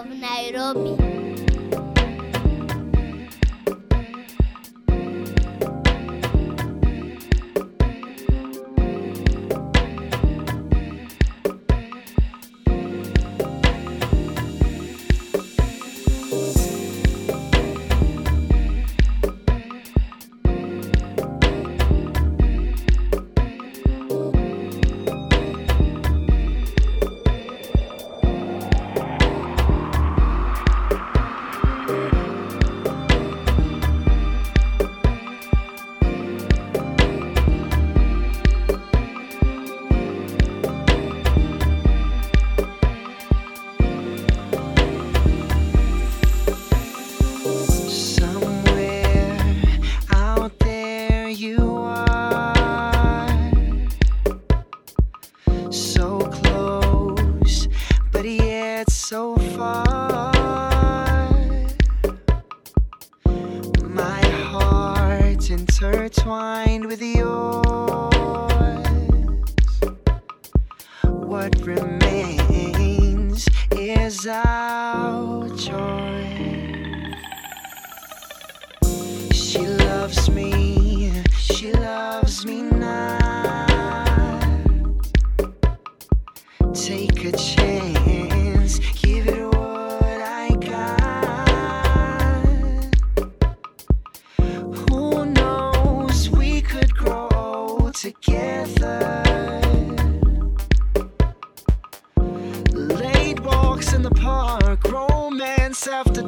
of Nairobi. together. Late walks in the park, romance after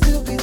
still be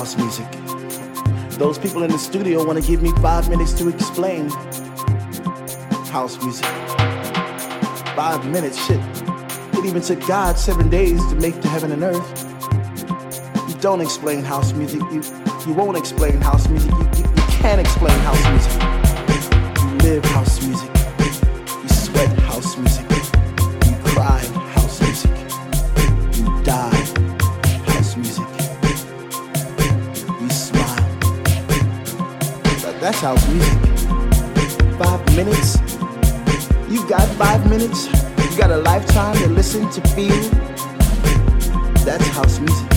house music? Those people in the studio want to give me five minutes to explain house music. Five minutes, shit. It even took God seven days to make the heaven and earth. You don't explain house music. You you won't explain house music. You, you, you can't explain house music. You live house music. House music. Five minutes. You got five minutes. You got a lifetime to listen to feel. That's house music.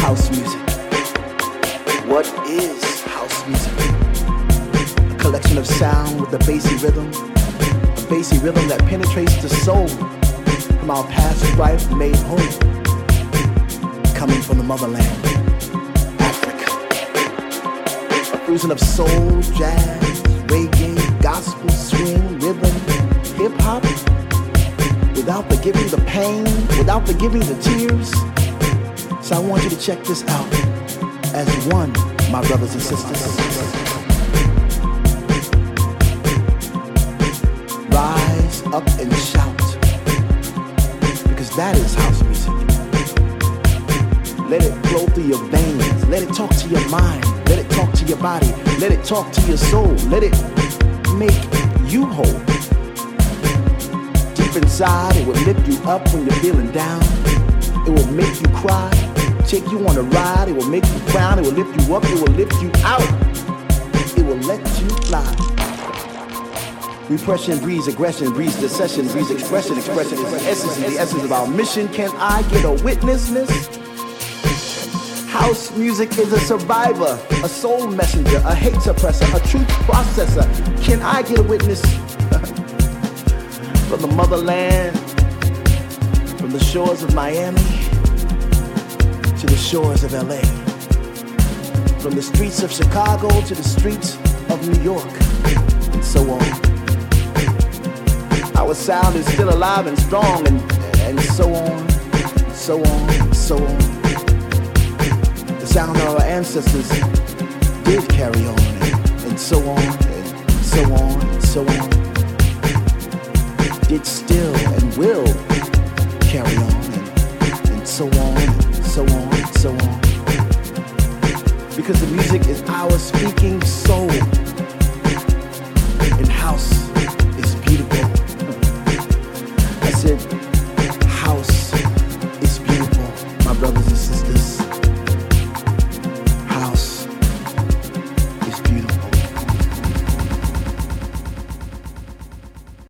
House music. What is house music? A collection of sound with a bassy rhythm. A bassy rhythm that penetrates the soul from our past life made home. Coming from the motherland, fusion of soul, jazz, reggae, gospel, swing, rhythm, hip hop. Without forgiving the pain, without forgiving the tears. So I want you to check this out as one, my brothers and sisters. Rise up and shout. Because that is house. Let it flow through your veins. Let it talk to your mind. Let it talk to your body. Let it talk to your soul. Let it make you whole. Deep inside, it will lift you up when you're feeling down. It will make you cry, take you on a ride. It will make you frown. It will lift you up. It will lift you out. It will let you fly. Repression breeds aggression, breeds decession, breeds expression. Expression is the essence, the essence of our mission. Can I get a witness? House music is a survivor, a soul messenger, a hate suppressor, a truth processor. Can I get a witness? From the motherland, from the shores of Miami to the shores of LA. From the streets of Chicago to the streets of New York, and so on. Our sound is still alive and strong, and, and so on, so on, so on sound our ancestors did carry on and, and so on and so on and so on. Did still and will carry on and, and so on and so on and so on. Because the music is our speaking soul in house.